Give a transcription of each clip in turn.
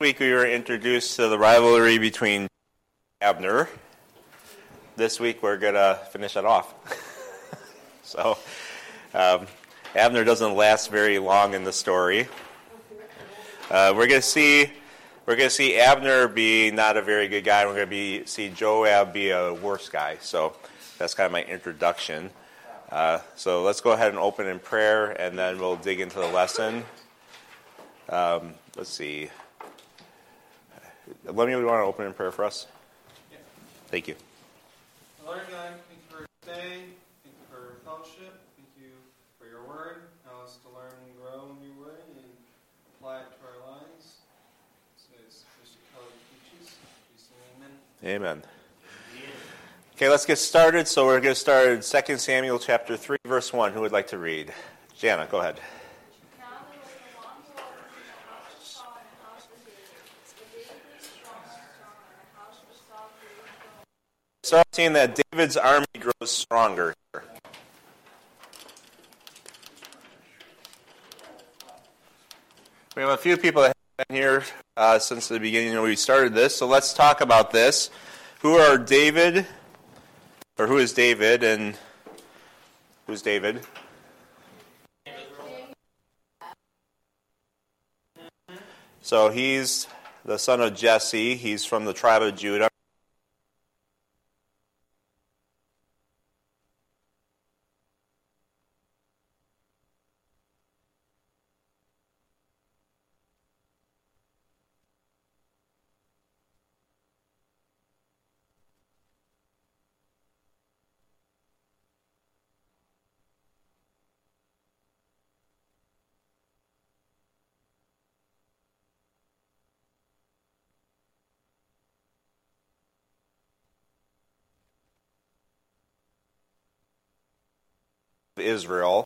week we were introduced to the rivalry between Abner. This week we're going to finish it off. so, um, Abner doesn't last very long in the story. Uh, we're going to see we're going to see Abner be not a very good guy. We're going to be see Joab be a worse guy. So that's kind of my introduction. Uh, so let's go ahead and open in prayer, and then we'll dig into the lesson. Um, let's see. Let me want to open in prayer for us. Yeah. Thank you. Lord God, thank you for today. Thank you for fellowship. Thank you for your word. Allow us to learn and grow in your word and apply it to our lives. So as Mr. Kelly teaches, we say amen. Amen. Okay, let's get started. So we're going to start in 2 Samuel chapter 3, verse 1. Who would like to read? Jana, go ahead. Now there was a long war between the house of Saul and the house of David. But David was strong and strong, and the house of Saul grew and grew. Start seeing that David's army grows stronger. We have a few people that have been here uh, since the beginning when we started this, so let's talk about this. Who are David, or who is David, and who's David? So he's the son of Jesse. He's from the tribe of Judah. Israel.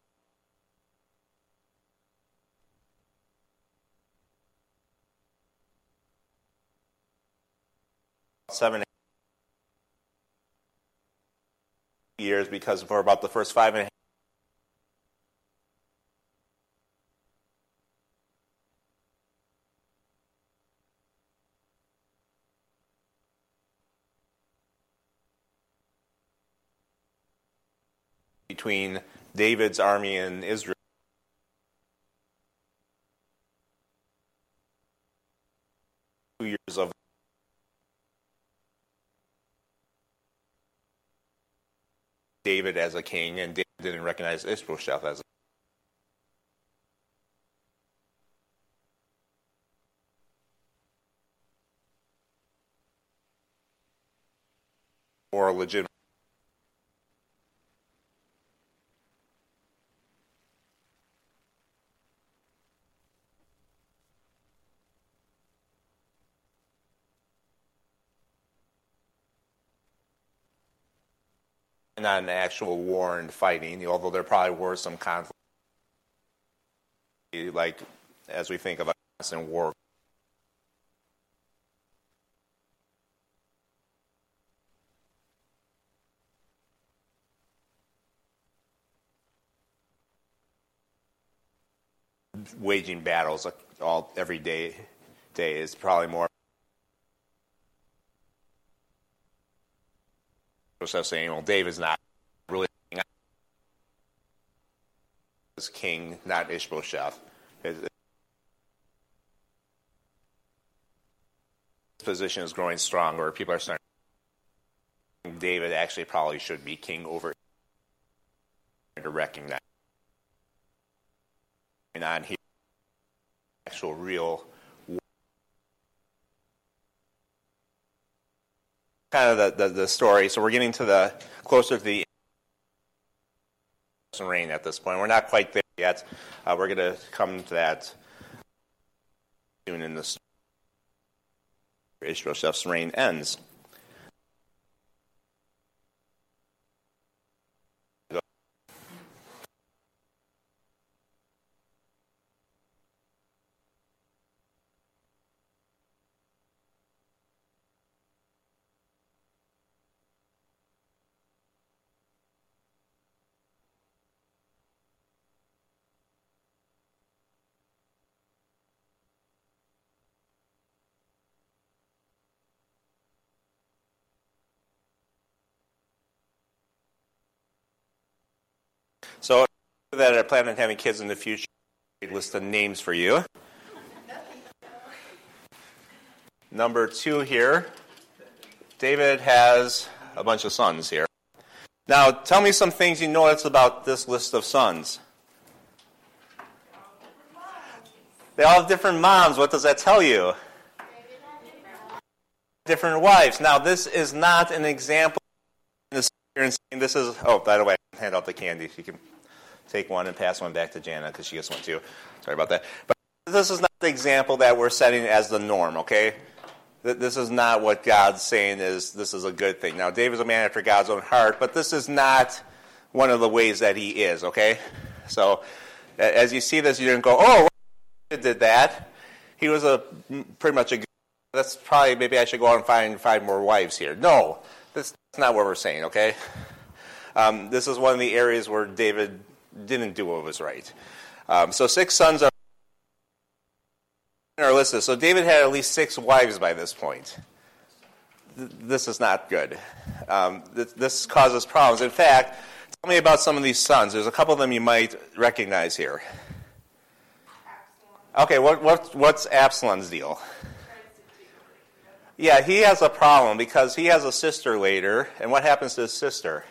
Seven years because for about the first five and a half between David's army in Israel. Two years of David as a king, and David didn't recognize Ishbosheth as a more legitimate. Not an actual war and fighting, although there probably were some conflict, like as we think of a constant war. Waging battles all every day, day is probably more. Joseph saying, well, David's not really as king, not Ishbosheth. His position is growing stronger. People are starting. David actually probably should be king over to recognize and on here actual real kind of the, the, the, story. So we're getting to the closer to the reign at this point. We're not quite there yet. Uh, we're going to come to that soon in the story. Ishbosheth's reign ends. So that I plan on having kids in the future, a list of names for you. Number two here, David has a bunch of sons here. Now, tell me some things you notice about this list of sons. They all have different moms. What does that tell you? Different wives. Now, this is not an example. This is, oh, by the way, hand out the candy. You can take one and pass one back to Jana because she gets one too. Sorry about that. But this is not the example that we're setting as the norm, okay? This is not what God's saying is this is a good thing. Now, David's a man after God's own heart, but this is not one of the ways that he is, okay? So, as you see this, you didn't go, oh, did that. He was a pretty much a good, that's probably, maybe I should go out and find five more wives here. No, that's not what we're saying, okay? Um, this is one of the areas where David didn't do what was right. Um, so, six sons are in our list. So David had at least six wives by this point. This is not good. Um, this causes problems. In fact, tell me about some of these sons. There's a couple of them you might recognize here. Okay, what, what, what's Absalom's deal? Yeah, he has a problem because he has a sister later, and what happens to his sister?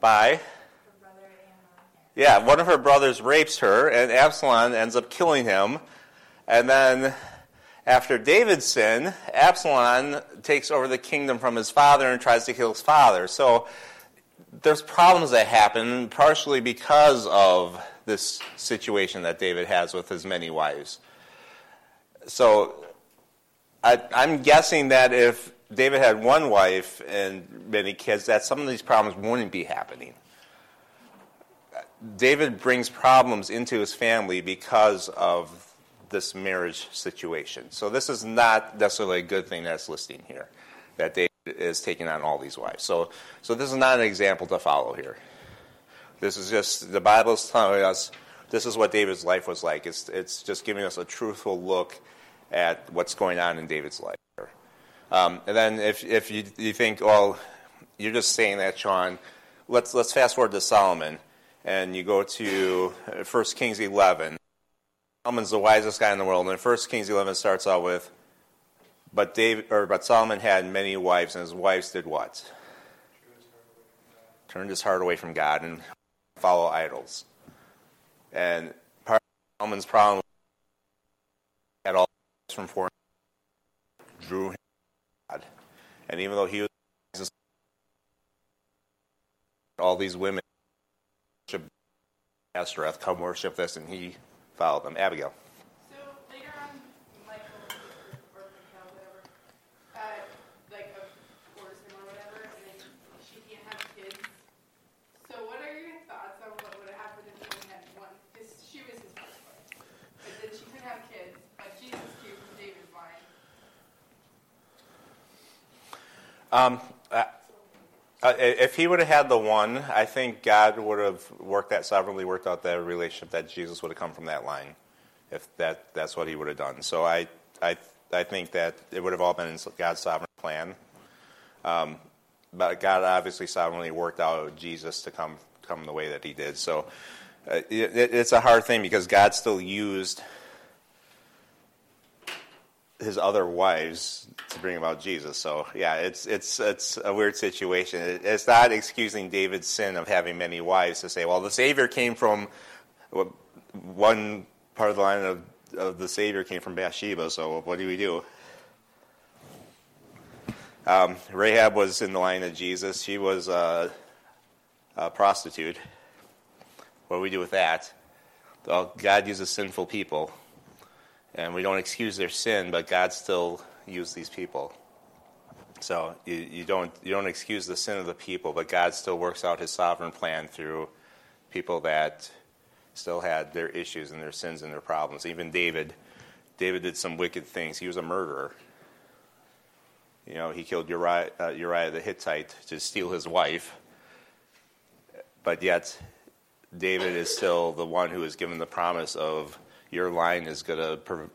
By? Yeah, one of her brothers rapes her, and Absalom ends up killing him and then after David's sin, Absalom takes over the kingdom from his father and tries to kill his father. So there's problems that happen partially because of this situation that David has with his many wives. So I, am guessing that if David had one wife and many kids, that some of these problems wouldn't be happening. David brings problems into his family because of this marriage situation. So this is not necessarily a good thing that's listing here, that David is taking on all these wives. So, so this is not an example to follow here. This is just, the Bible is telling us this is what David's life was like. It's, it's just giving us a truthful look at what's going on in David's life. Um, and then if, if you, you think, well, you're just saying that, Sean, let's, let's fast forward to Solomon. And you go to uh, 1 Kings 11. Solomon's the wisest guy in the world. And First Kings 11 starts out with, but David, or but Solomon had many wives, and his wives did what? Turned his heart away from God and follow idols. And part of Solomon's problem had all from foreign drew him God. And even though he was all these women Ashtoreth, come worship this, and he followed them. Abigail. So later on, Michael or Michael, whatever, uh, like course him or whatever, and she can't have kids. So what are your thoughts on what would have happened if she had one? Because she was his first wife, but then she couldn't have kids. But Jesus from David's line. Um. Uh, if he would have had the one, I think God would have worked that sovereignly, worked out that relationship that Jesus would have come from that line, if that that's what he would have done. So I I I think that it would have all been in God's sovereign plan. Um, but God obviously sovereignly worked out Jesus to come come the way that He did. So uh, it, it's a hard thing because God still used his other wives to bring about Jesus. So yeah, it's it's it's a weird situation. It's not excusing David's sin of having many wives to say, well, the Savior came from one part of the line of, of the Savior came from Bathsheba. So what do we do? Um, Rahab was in the line of Jesus. She was a, a prostitute. What do we do with that? Well, God uses sinful people and we don't excuse their sin, but God still used these people. So you, you, don't you don't excuse the sin of the people, but God still works out His sovereign plan through people that still had their issues and their sins and their problems. Even David, David did some wicked things. He was a murderer. You know, he killed Uriah, uh, Uriah the Hittite to steal his wife, but yet David is still the one who is given the promise of your line is going to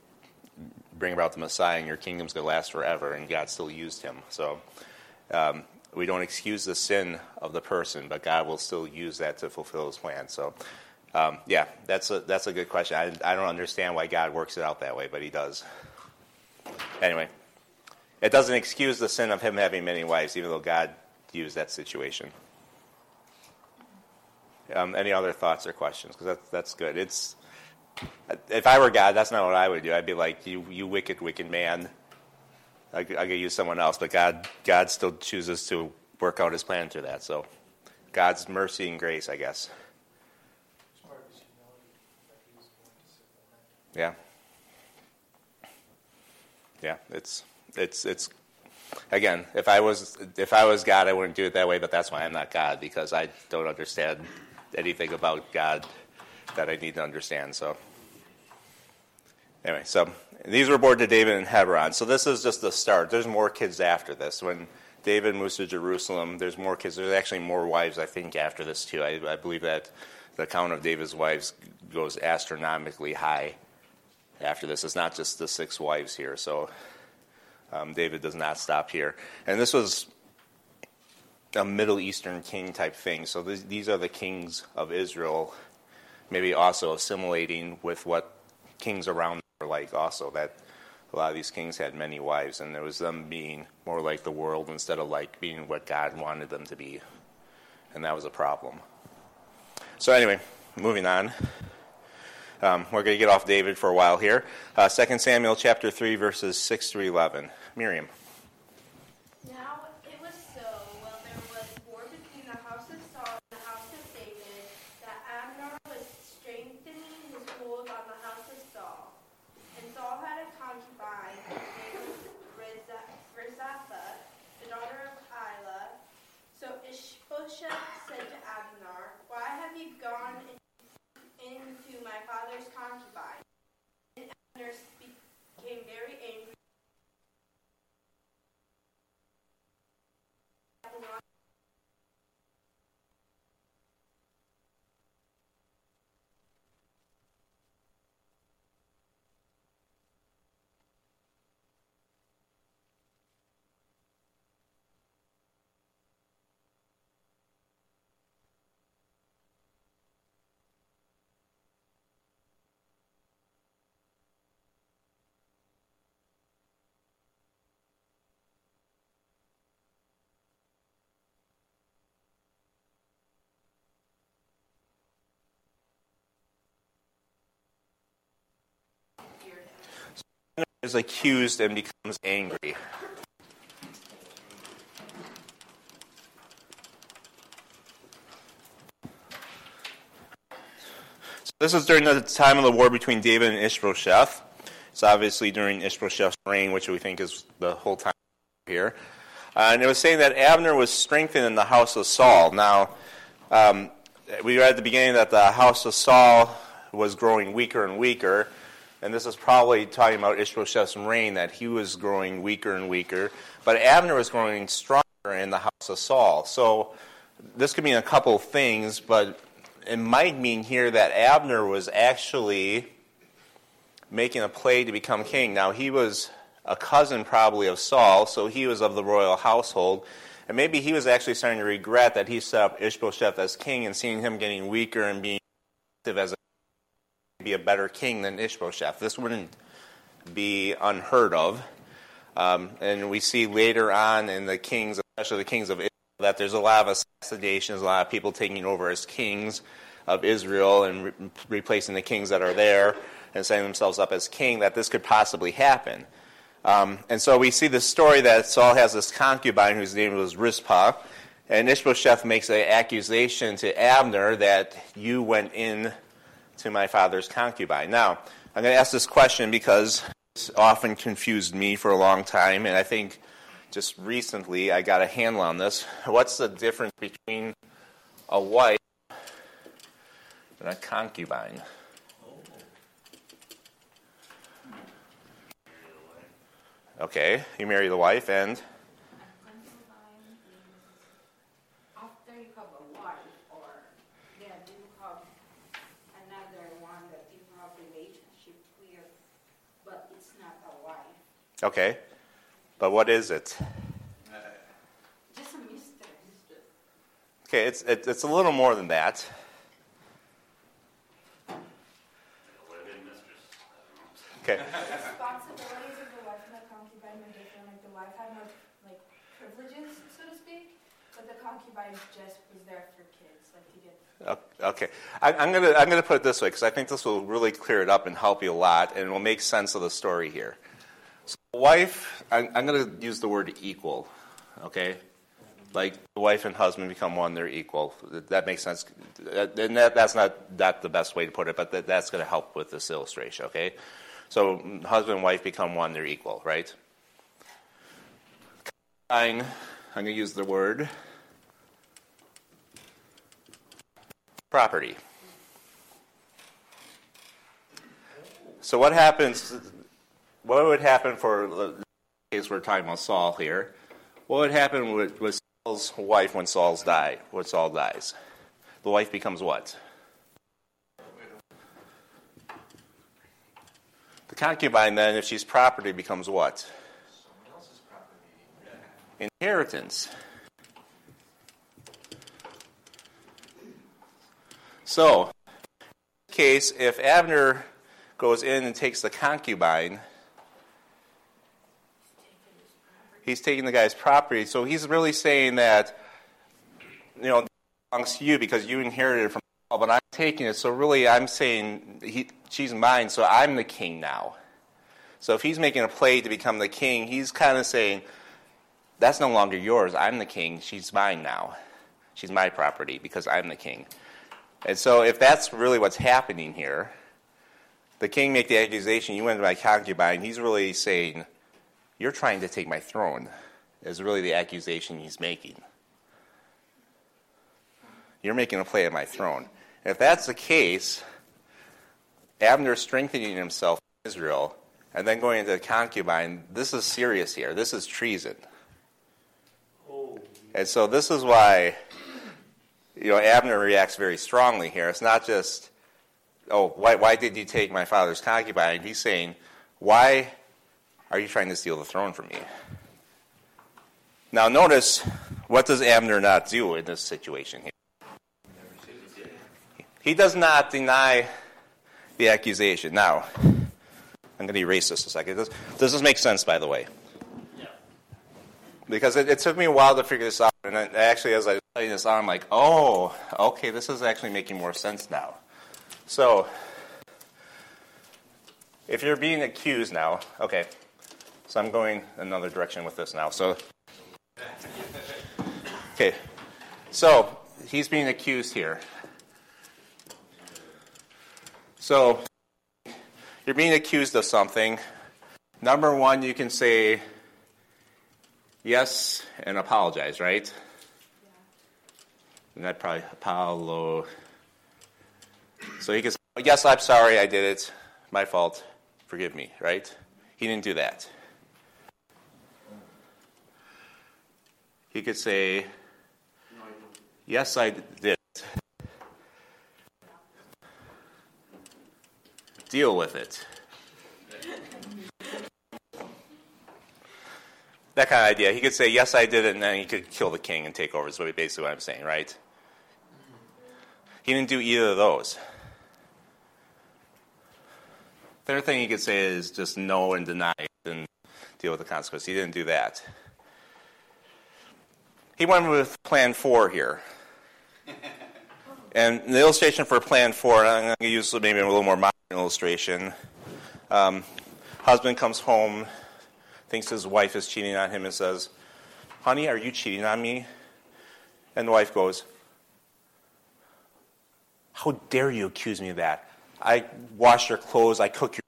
bring about the Messiah and your kingdom's going to last forever, and God still used him. So um, we don't excuse the sin of the person, but God will still use that to fulfill His plan. So, um, yeah, that's a that's a good question. I, I don't understand why God works it out that way, but He does. Anyway, it doesn't excuse the sin of him having many wives, even though God used that situation. Um, any other thoughts or questions? Because that's that's good. It's if I were God, that's not what I would do. I'd be like, you, you wicked, wicked man. I, I could use someone else, but God, God still chooses to work out His plan through that. So, God's mercy and grace, I guess. Yeah. Yeah, it's it's it's again, if I was if I was God, I wouldn't do it that way. But that's why I'm not God because I don't understand anything about God that I need to understand. So anyway, so these were born to David in Hebron. So this is just the start. There's more kids after this. When David moves to Jerusalem, there's more kids. There's actually more wives, I think, after this too. I, I believe that the count of David's wives goes astronomically high after this. It's not just the six wives here. So um, David does not stop here. And this was a Middle Eastern king type thing. So th- these are the kings of Israel, maybe also assimilating with what kings around like, also. That a lot of these kings had many wives, and there was them being more like the world instead of like being what God wanted them to be. And that was a problem. So, anyway, moving on. Um, we're going to get off David for a while here. Uh, 2 Samuel chapter 3, verses 6 through 11. Miriam. Now it was so, while there was war between the house of Saul and the house of David, that Abner was strengthening his hold on the house of Saul. And Saul had a concubine named Rizza- Rizatha, the daughter of Isla. So Ishbosheth said to Abner, Why have you gone in- into my father's concubine? And Abner spe- became very angry. Is accused and becomes angry. So this is during the time of the war between David and Ishbosheth. It's obviously during Ishbosheth's reign, which we think is the whole time here. Uh, and it was saying that Abner was strengthened in the house of Saul. Now, um, we read at the beginning that the house of Saul was growing weaker and weaker. And this is probably talking about Ishbosheth's reign, that he was growing weaker and weaker. But Abner was growing stronger in the house of Saul. So this could mean a couple things, but it might mean here that Abner was actually making a play to become king. Now, he was a cousin probably of Saul, so he was of the royal household. And maybe he was actually starting to regret that he set up Ishbosheth as king and seeing him getting weaker and being active as a be a better king than Ishbosheth. This wouldn't be unheard of. Um, and we see later on in the kings, especially the kings of Israel, that there's a lot of assassinations, a lot of people taking over as kings of Israel and re- replacing the kings that are there and setting themselves up as king, that this could possibly happen. Um, and so we see the story that Saul has this concubine whose name was Rizpah, and Ishbosheth makes an accusation to Abner that you went in to my father's concubine. Now, I'm going to ask this question because it's often confused me for a long time, and I think just recently I got a handle on this. What's the difference between a wife and a concubine? Okay, you marry the wife, and concubine is after you have a wife or then you have another one that you have relationship with, but it's not a wife. Okay, but what is it? Just a mistress. Okay, it's, it's, it's a little more than that. Okay. responsibilities of the wife and the concubine were different. Like the wife had no like privileges, so to speak, but the concubine just was there for kids, like to get. Okay, I, I'm gonna I'm gonna put it this way because I think this will really clear it up and help you a lot, and it will make sense of the story here. Wife, I'm, I'm gonna use the word equal. Okay, like the wife and husband become one, they're equal. That makes sense, and that, that's not that the best way to put it, but that, that's gonna help with this illustration. Okay, so husband and wife become one, they're equal, right? I'm gonna use the word property. So what happens? What would happen for the case we're talking about Saul here? What would happen with, with Saul's wife when Saul's die? When Saul dies, the wife becomes what? The concubine then, if she's property, becomes what? Inheritance. So, in this case, if Abner goes in and takes the concubine, he's taking the guy's property. So he's really saying that, you know, belongs to you because you inherited it from Saul, but I'm taking it. So really, I'm saying he, she's mine, so I'm the king now. So if he's making a play to become the king, he's kind of saying, that's no longer yours. I'm the king. She's mine now. She's my property because I'm the king. And so, if that's really what's happening here, the king make the accusation, you went to my concubine, he's really saying, You're trying to take my throne, is really the accusation he's making. You're making a play at my throne. And if that's the case, Abner strengthening himself in Israel and then going into the concubine, this is serious here. This is treason. And so, this is why you know, Abner reacts very strongly here. It's not just, oh, why, why did you take my father's concubine? He's saying, why are you trying to steal the throne from me? Now, notice, what does Abner not do in this situation here? He does not deny the accusation. Now, I'm going to erase this a second. Does, does this make sense, by the way? Because it, it took me a while to figure this out. And I, actually, as I was studying this out, I'm like, oh, okay, this is actually making more sense now. So, if you're being accused now, okay, so I'm going another direction with this now. So, okay, so he's being accused here. So, you're being accused of something. Number one, you can say, yes and apologize, right? And that probably Apollo. So he can say, yes, I'm sorry, I did it. My fault. Forgive me, right? He didn't do that. He could say, yes, I did. Deal with it. that kind of idea. He could say, "Yes, I did it," and then he could kill the king and take over. Is basically what I'm saying, right? He didn't do either of those. Third thing he could say is just no and deny and deal with the consequences. He didn't do that. He went with Plan Four here. And the illustration for Plan Four, I'm going to use maybe a little more modern illustration. Um, husband comes home thinks his wife is cheating on him and says, Honey, are you cheating on me? And the wife goes, How dare you accuse me of that? I wash your clothes, I cook your.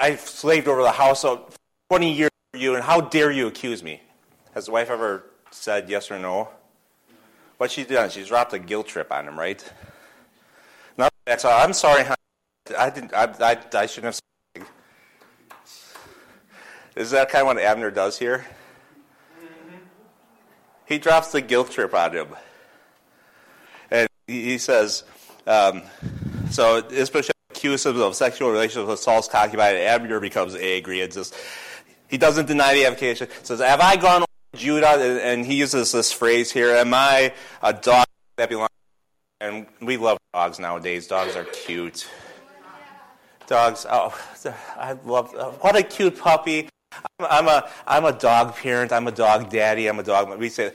I've slaved over the house for 20 years you, and how dare you accuse me? Has the wife ever said yes or no? What she's done, she's dropped a guilt trip on him, right? Now, I'm sorry, honey. I didn't. I, I, I shouldn't have. Is that kind of what Abner does here? Mm-hmm. He drops the guilt trip on him, and he, he says, um, "So Ishbosheth accuses him of sexual relations with Saul's concubine, and Abner becomes angry and just he doesn't deny the accusation. Says, "Have I gone over Judah, and he uses this phrase here, Am I a dog that belongs? And we love dogs nowadays. Dogs are cute. Dogs, oh, I love, what a cute puppy. I'm, I'm, a, I'm a dog parent. I'm a dog daddy. I'm a dog. We say,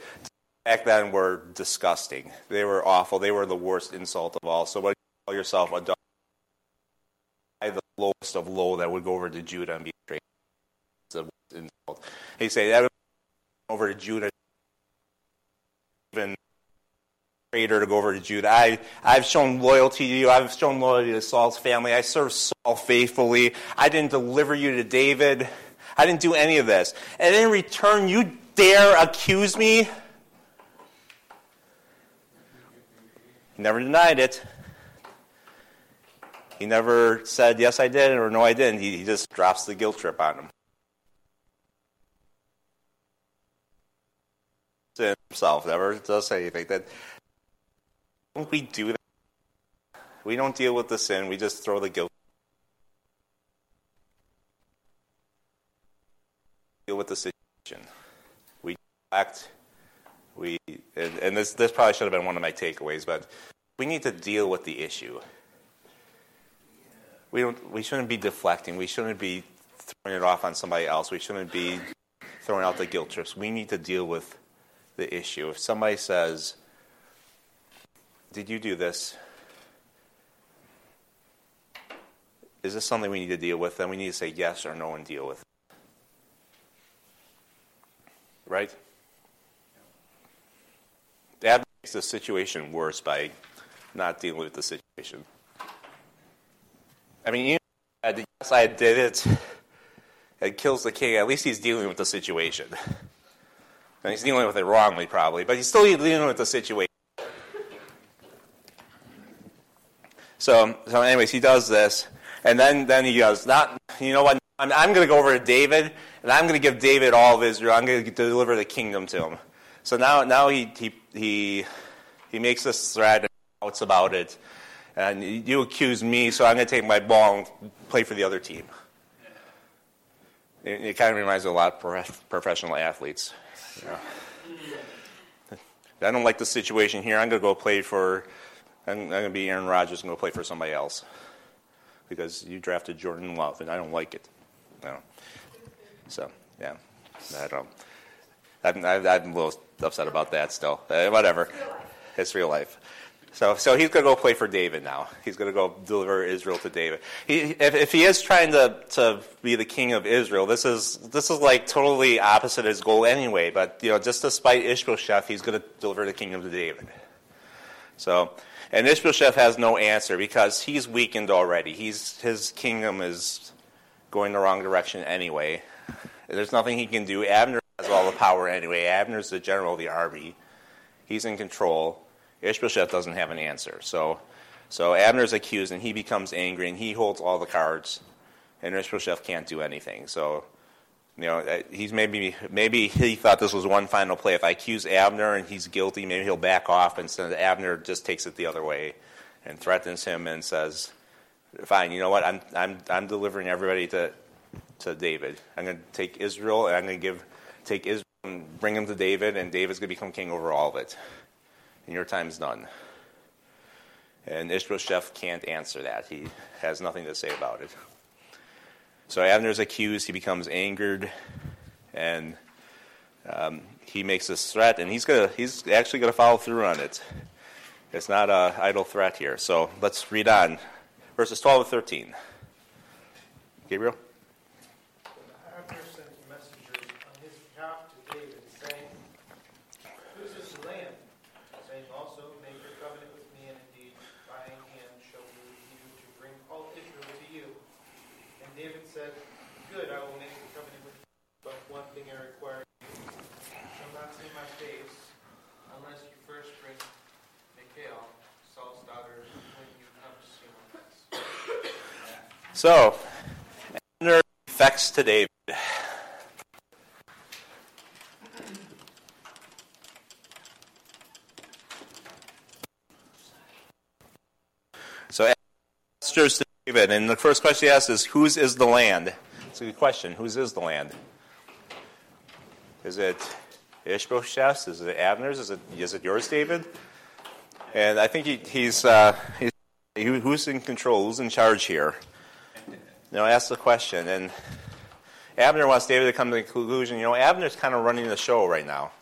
back then were disgusting. They were awful. They were the worst insult of all. So, what do you call yourself a dog? The lowest of low that would go over to Judah and be He say that over to Judah, even traitor to go over to Judah. I, I've shown loyalty to you. I've shown loyalty to Saul's family. I served Saul faithfully. I didn't deliver you to David. I didn't do any of this. And in return, you dare accuse me? He never denied it. He never said, yes, I did, or no, I didn't. He, he just drops the guilt trip on him. Himself never does anything. That don't we do that? We don't deal with the sin. We just throw the guilt. Deal with the situation. We act. We and, and this this probably should have been one of my takeaways, but we need to deal with the issue. We don't. We shouldn't be deflecting. We shouldn't be throwing it off on somebody else. We shouldn't be throwing out the guilt trips. We need to deal with the issue. If somebody says, "Did you do this?" Is this something we need to deal with? Then we need to say yes or no and deal with it. Right? That makes the situation worse by not dealing with the situation. I mean, yes, I did it. It kills the king. At least he's dealing with the situation. And he's dealing with it wrongly, probably, but he's still dealing with the situation. So, so anyways, he does this, and then, then he goes, not, you know what, I'm, I'm going to go over to David, and I'm going to give David all of Israel. I'm going to deliver the kingdom to him. So now, now he, he, he, he makes this threat and shouts about it. And you accuse me, so I'm going to take my ball and play for the other team. It, it kind of reminds me a lot of professional athletes. Know. I don't like the situation here. I'm going to go play for, I'm, I'm going to be Aaron Rodgers and go play for somebody else because you drafted Jordan Love, and I don't like it. No. So, yeah, I don't. I'm, I'm a little upset about that still. Uh, whatever. It's real life. So, so he's going to go play for David now. He's going to go deliver Israel to David. He, if, if he is trying to, to be the king of Israel, this is this is like totally opposite his goal anyway. But you know, just despite Ishbosheth, he's going to deliver the kingdom to David. So, and Ishbosheth has no answer because he's weakened already. He's his kingdom is going the wrong direction anyway. There's nothing he can do. Abner has all the power anyway. Abner's the general of the army. He's in control. Ishbosheth doesn't have an answer. So, so Abner's accused, and he becomes angry, and he holds all the cards, and Ishbosheth can't do anything. So, you know, uh, he's maybe maybe he thought this was one final play. If I accuse Abner and he's guilty, maybe he'll back off. Instead, Abner just takes it the other way, and threatens him and says, "Fine, you know what? I'm I'm I'm delivering everybody to to David. I'm going to take Israel, and I'm going to give take Israel and bring him to David, and David's going to become king over all of it." And your time's done. And Ishbosheth can't answer that. He has nothing to say about it. So Abner's accused. He becomes angered, and um, he makes this threat, and he's gonna he's actually gonna follow through on it. It's not an idle threat here. So let's read on, verses 12 to 13. Gabriel. Abner sent messengers on his behalf to David, saying, Whose is the land? Saying also, Make your covenant with me, and indeed by hand shall move you to bring all Israel to you. And David said, Good, I will make a covenant with you, but one thing I require of you. You shall not see my face unless you first bring Michal, Saul's daughter, when you come to see my face. So Abner defects to David. So Abner to David, and the first question he asks is, "Whose is the land?" It's a good question. Whose is the land? Is it Ishbosheth's? Is it Abner's? Is it is it yours, David? And I think he, he's, uh, he's who's in control, who's in charge here. You know, ask the question. And Abner wants David to come to the conclusion. You know, Abner's kind of running the show right now.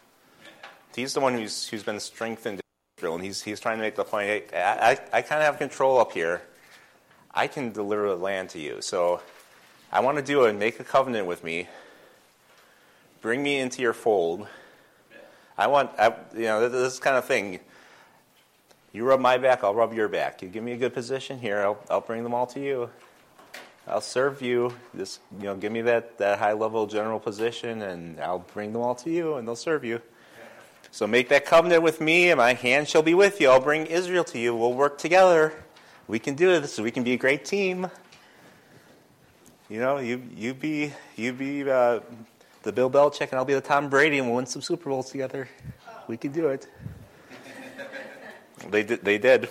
He's the one who's who's been strengthened and he's he's trying to make the point. Hey, I, I, I kind of have control up here. I can deliver the land to you. So I want to do it and make a covenant with me. Bring me into your fold. I want, I, you know, this kind of thing. You rub my back, I'll rub your back. You give me a good position here, I'll, I'll bring them all to you. I'll serve you. Just, you know, give me that, that high level general position, and I'll bring them all to you, and they'll serve you. So make that covenant with me, and my hand shall be with you. I'll bring Israel to you. We'll work together. We can do this. We can be a great team. You know, you you be you be uh, the Bill Belichick, and I'll be the Tom Brady, and we'll win some Super Bowls together. We can do it. they did. They did.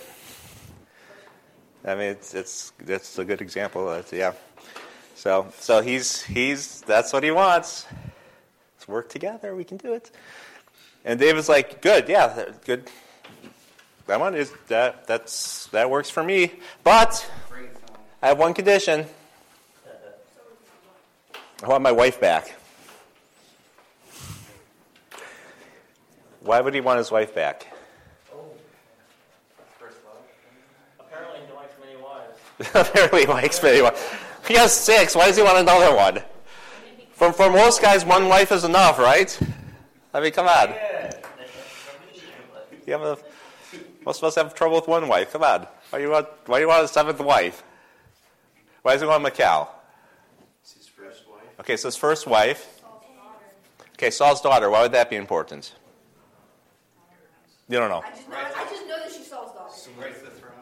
I mean, it's it's it's a good example. It's, yeah. So so he's he's that's what he wants. Let's work together. We can do it. And David's like, good, yeah, good. That one is that that's that works for me. But I have one condition. I want my wife back. Why would he want his wife back? Apparently he likes many wives. Apparently, he likes many wives. He has six. Why does he want another one? For, for most guys, one wife is enough, right? I mean, come on. You have a, most of us have trouble with one wife. Come on. Why do you want? Why do you want a seventh wife? Why does he want Michal? It's his first wife. Okay, so his first wife. Okay, Saul's daughter. Why would that be important? You don't know. I just know, I just know that she's Saul's daughter. So right to the throne.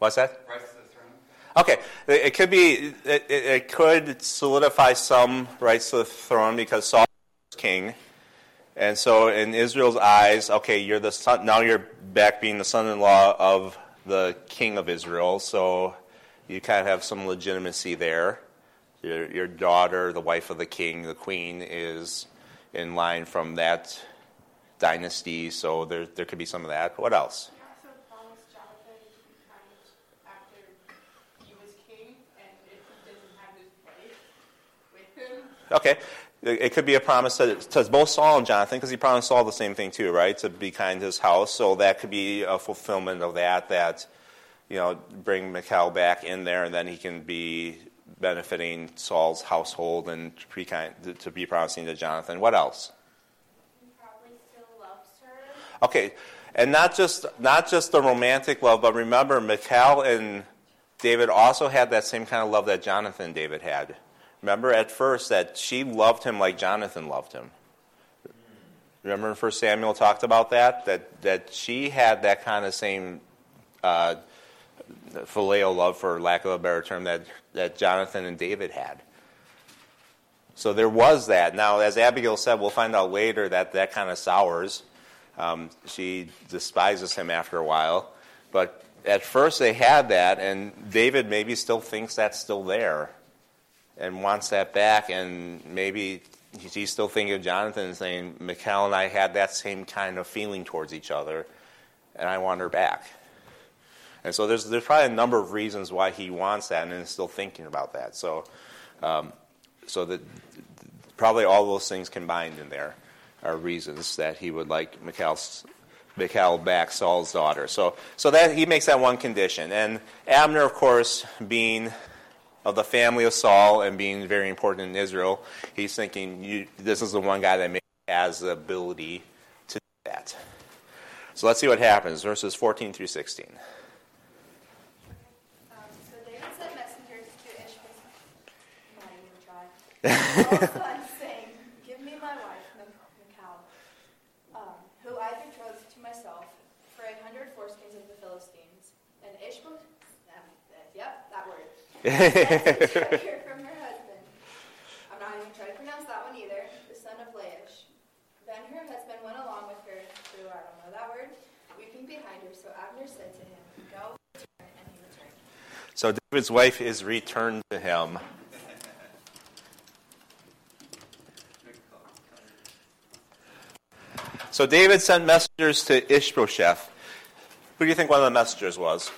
What's that? Right to the throne. Okay, it could be. It, it, it could solidify some rights to the throne because Saul was king, and so in Israel's eyes, okay, you're the son. Now you're back being the son-in-law of the king of Israel, so you kind of have some legitimacy there. Your, your daughter, the wife of the king, the queen, is in line from that dynasty, so there there could be some of that. What else? He also promised Jonathan to be kind after he was king, and if he doesn't have his wife with him, Okay. It could be a promise to, to both Saul and Jonathan, because he promised Saul the same thing too, right? To be kind to his house. So that could be a fulfillment of that, that, you know, bring Michal back in there, and then he can be benefiting Saul's household and to be, kind, to be promising to Jonathan. What else? He probably still loves her. Okay, and not just not just the romantic love, but remember, Michal and David also had that same kind of love that Jonathan and David had. Remember at first that she loved him like Jonathan loved him. Remember First Samuel talked about that that that she had that kind of same uh, phileo love, for lack of a better term, that that Jonathan and David had. So there was that. Now, as Abigail said, we'll find out later that that kind of sours. Um, she despises him after a while. But at first they had that, and David maybe still thinks that's still there and wants that back. And maybe he's still thinking of Jonathan and saying, Michal and I had that same kind of feeling towards each other, and I want her back. And so there's, there's probably a number of reasons why he wants that and is still thinking about that. So, um, so that probably all those things combined in there are reasons that he would like Michal's, Michal back, Saul's daughter. So, so that he makes that one condition. And Abner, of course, being of the family of Saul and being very important in Israel, he's thinking you, this is the one guy that maybe has the ability to do that. So let's see what happens. Verses 14 through 16. Um, so David sent messengers to Ishbosheth. I'm not even try. Saul's son, saying, Give me my wife, Michal, um, who I betrothed to myself for a hundred foreskins of the Philistines. And Ishbosheth, um, uh, yep, that word. sent to her from her husband. I'm not even trying to pronounce that one either. The son of Laish. Then her husband went along with her through I don't know that word, weeping behind her. So Abner said to him, Go, return, and he returned. So David's wife is returned to him. So David sent messengers to Ishbosheth. Who do you think one of the messengers was?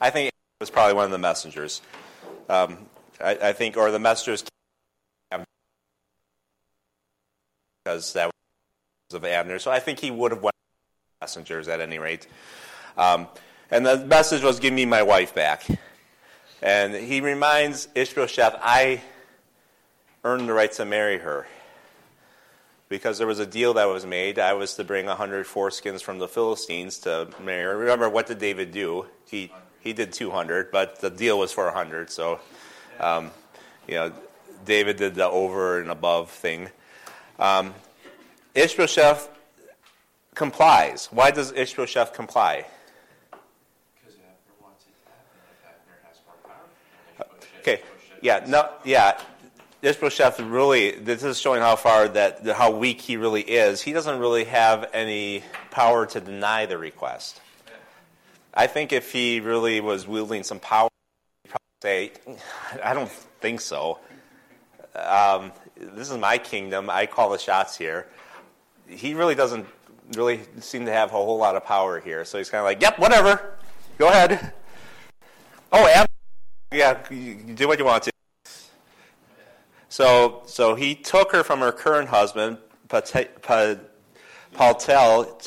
I think it was probably one of the messengers. Um, I, I, think, or the messengers because that was of Abner. So I think he would have went messengers at any rate. Um, and the message was, "Give me my wife back." And he reminds Ishbosheth, "I earned the right to marry her." because there was a deal that was made. I was to bring 100 foreskins from the Philistines to marry her. Remember, what did David do? He, he did 200, but the deal was for 100. So, um, you know, David did the over and above thing. Um, Ishbosheth complies. Why does Ishbosheth comply? Because Abner wants it to happen. If Abner has more power. Okay. Yeah. No. Yeah. Ishbosheth really, this is showing how far that, how weak he really is. He doesn't really have any power to deny the request. I think if he really was wielding some power, he'd probably say, I don't think so. Um, this is my kingdom. I call the shots here. He really doesn't really seem to have a whole lot of power here. So he's kind of like, yep, whatever. Go ahead. Oh, Ab- yeah, do what you want to. So, so he took her from her current husband, Paltel, Patil,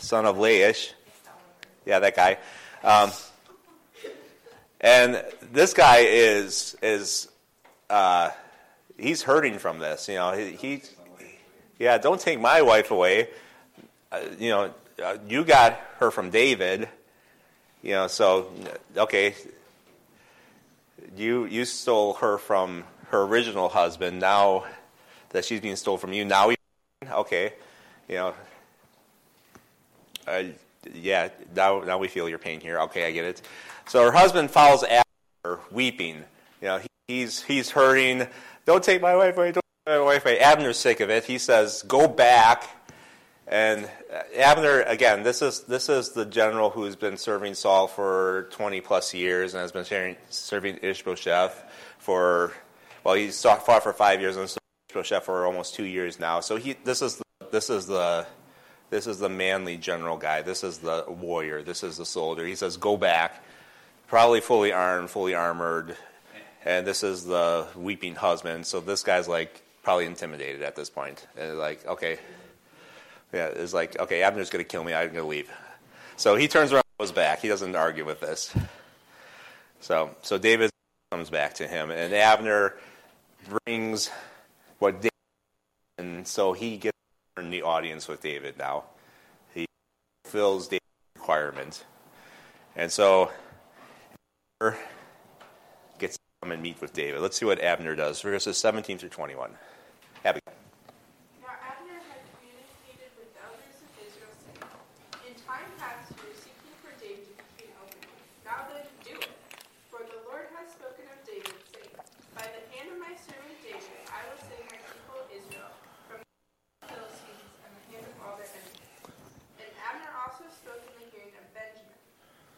son of Laish. Yeah, that guy. Um, and this guy is is uh, he's hurting from this. You know, he, he yeah, don't take my wife away. Uh, you know, uh, you got her from David. You know, so okay, you you stole her from her original husband. Now that she's being stolen from you, now okay, you know, uh, yeah. Now now we feel your pain here. Okay, I get it. So her husband follows after her, weeping. You know, he, he's he's hurting. Don't take my wife away. Don't take my wife away. Abner's sick of it. He says, "Go back." And uh, Abner, again, this is this is the general who's been serving Saul for 20 plus years and has been sharing, serving Ishbosheth for well, he's fought for five years and Ishbosheth for almost two years now. So he this is the, this is the this is the manly general guy. This is the warrior. This is the soldier. He says, "Go back." Probably fully armed, fully armored, and this is the weeping husband. So this guy's like probably intimidated at this point. And like, okay, yeah, it's like, okay, Abner's going to kill me. I'm going to leave. So he turns around goes back. He doesn't argue with this. So, so David comes back to him, and Abner brings what David, and so he gets in the audience with David now. He fulfills David's requirement. And so Abner gets to come and meet with David. Let's see what Abner does. Verses 17 through 21. Abigail. Now Abner had communicated with the elders of Israel, saying, In time past you were seeking for David to be king over you. Now then, do it. For the Lord has spoken of David, saying, By the hand of my servant David, I will save my people Israel from the Philistines and the hand of all their enemies. And Abner also spoke in the hearing of Benjamin.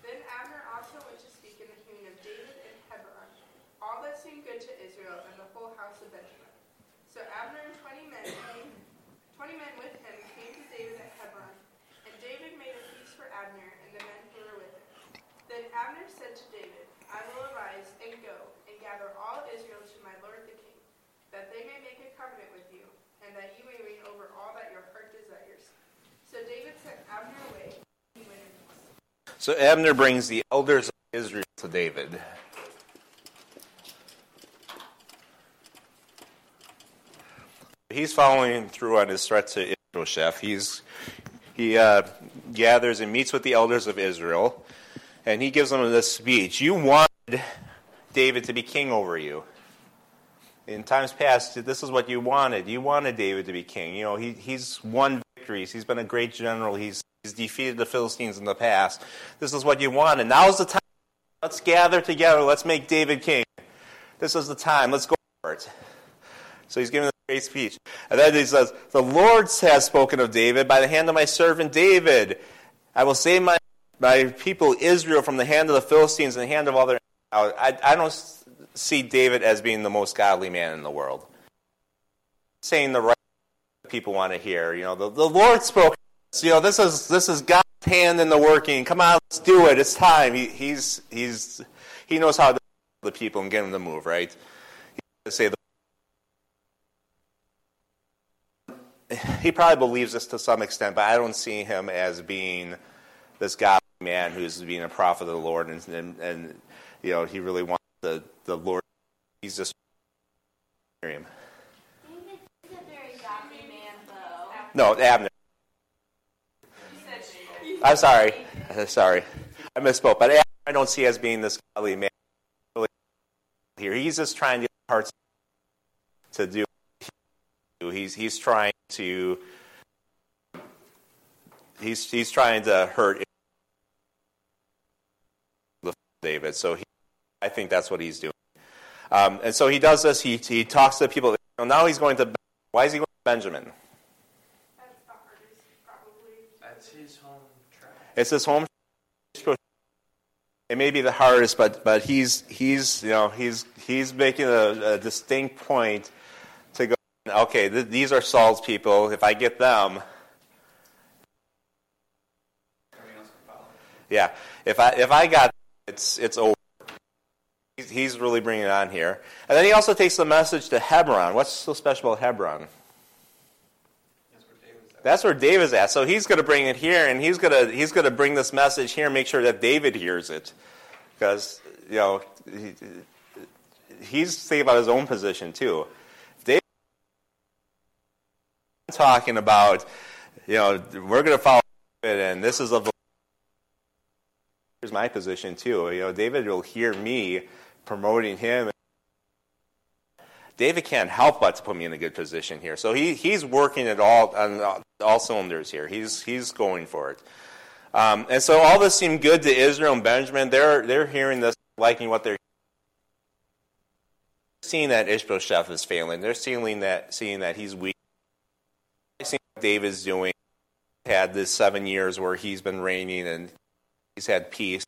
Then Abner also went to speak in the hearing of David in Hebron, all that seemed good to Israel and the whole house of Benjamin. So Abner and twenty men came, twenty men with him came to David at Hebron, and David made a feast for Abner and the men who were with him. Then Abner said to David, I will arise and go and gather all Israel to my lord the king, that they may make a covenant with you, and that you may reign over all that your heart desires. So David sent Abner away. and He went in peace. So Abner brings the elders of Israel to David. He's following through on his threat to Ishbosheth. He's he uh, gathers and meets with the elders of Israel, and he gives them this speech. You wanted David to be king over you. In times past, this is what you wanted. You wanted David to be king. You know, he, he's won victories. He's been a great general. He's, he's defeated the Philistines in the past. This is what you wanted. Now's the time. Let's gather together. Let's make David king. This is the time. Let's go for it. So he's giving a great speech. And then he says, The Lord has spoken of David by the hand of my servant David. I will save my, my people Israel from the hand of the Philistines and the hand of all their. I, I don't see David as being the most godly man in the world. Saying the right people want to hear. You know, the, the Lord spoke. You know, this is this is God's hand in the working. Come on, let's do it. It's time. He, he's he's he knows how to the people and get them to move. Right? He say the, he probably believes this to some extent, but I don't see him as being this godly man who's being a prophet of the Lord, and and, and you know he really wants the the Lord. He's just hear him. David is a very godly man, though. No, Abner. I'm sorry. Uh, Sorry. I misspoke. But I don't see as being this godly man here. He's just trying to get hearts to do. He's he's trying to he's he's trying to hurt David. So he, I think that's what he's doing. Um, and so he does this. He he talks to people. Now he's going to. Why is he going to Benjamin? That's the hardest, probably. That's his home track. It's his home. It may be the hardest, but but he's he's you know he's he's making a, a distinct point to go. Okay, th- these are Saul's people. If I get them, yeah. If I if I got it's it's over. He's, he's really bringing it on here, and then he also takes the message to Hebron. What's so special about Hebron? That's where David's at. That's where David's at. So he's going to bring it here, and he's going to he's going to bring this message here, and make sure that David hears it, because you know he, he's thinking about his own position too. David talking about you know we're going to follow David, and this is a here's my position too. You know, David will hear me promoting him. David can't help but to put me in a good position here. So he, he's working at all on all cylinders here. He's he's going for it. Um, and so all this seemed good to Israel and Benjamin. They're they're hearing this, liking what they're seeing that Ishbosheth is failing. They're seeing that seeing that he's weak. Seeing what David's doing. Had this seven years where he's been reigning and he's had peace,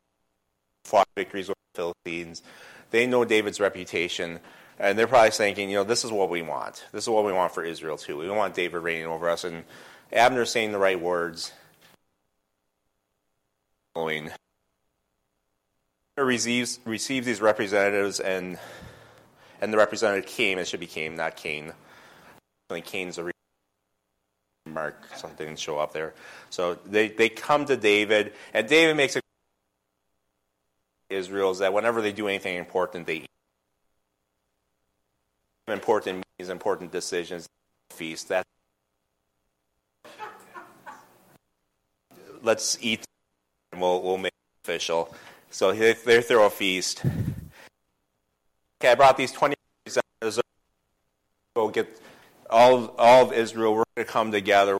fought victories with the Philistines. They know David's reputation. And they're probably thinking, you know, this is what we want. This is what we want for Israel too. We want David reigning over us. And Abner saying the right words. Following. Receives receives these representatives, and and the representative came. It should be not Cain. I Cain's a mark. Something didn't show up there. So they they come to David, and David makes a Israel is that whenever they do anything important, they eat important meetings, important decisions, feast. That let's eat, and we'll we'll make it official. So they, throw a feast. Okay, I brought these twenty. Go get all all of Israel. We're going to come together.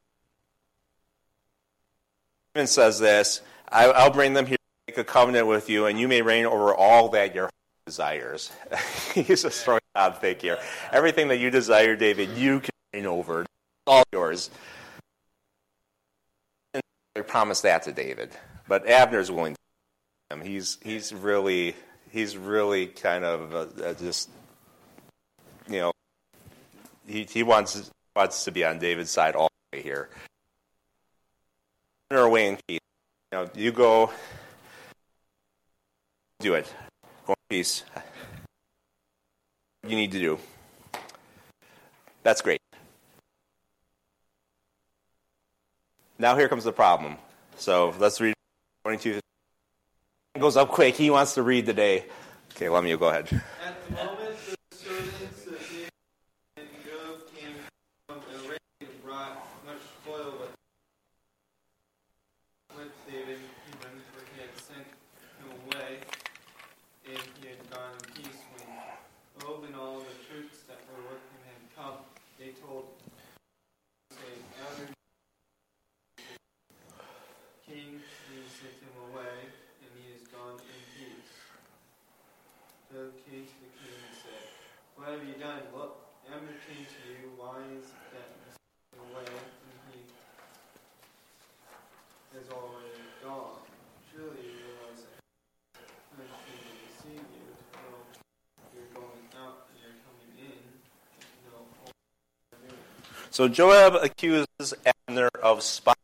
Even says this: I, I'll bring them here, make a covenant with you, and you may reign over all that your heart desires. He's just throwing out fake here. Everything that you desire, David, you can reign over. It's all yours. And they promised that to David. But Abner's willing to him. He's he's really he's really kind of uh, uh, just you know he he wants wants to be on David's side all the way here. Abner in peace. You know, you go do it. Go in peace. You need to do. That's great. Now here comes the problem. So let's read 22. It goes up quick. He wants to read today. Okay, let me go ahead. At the moment, the servants of David and Joab came from Arabia and brought much spoil with, with David, even for he had sent him away, and he had gone in peace when Joab and all the troops that were with him had come. They told, saying, Abner, king, he sent him away, and he is gone in peace. Joab came to the king and said, What have you done? Look, Abner came to you. Why is it that you sent him away and he is already gone? Surely you realize that I came to deceive you. No, you're going out and you're coming in. No, all you're doing. So Joab accuses Abner of spying.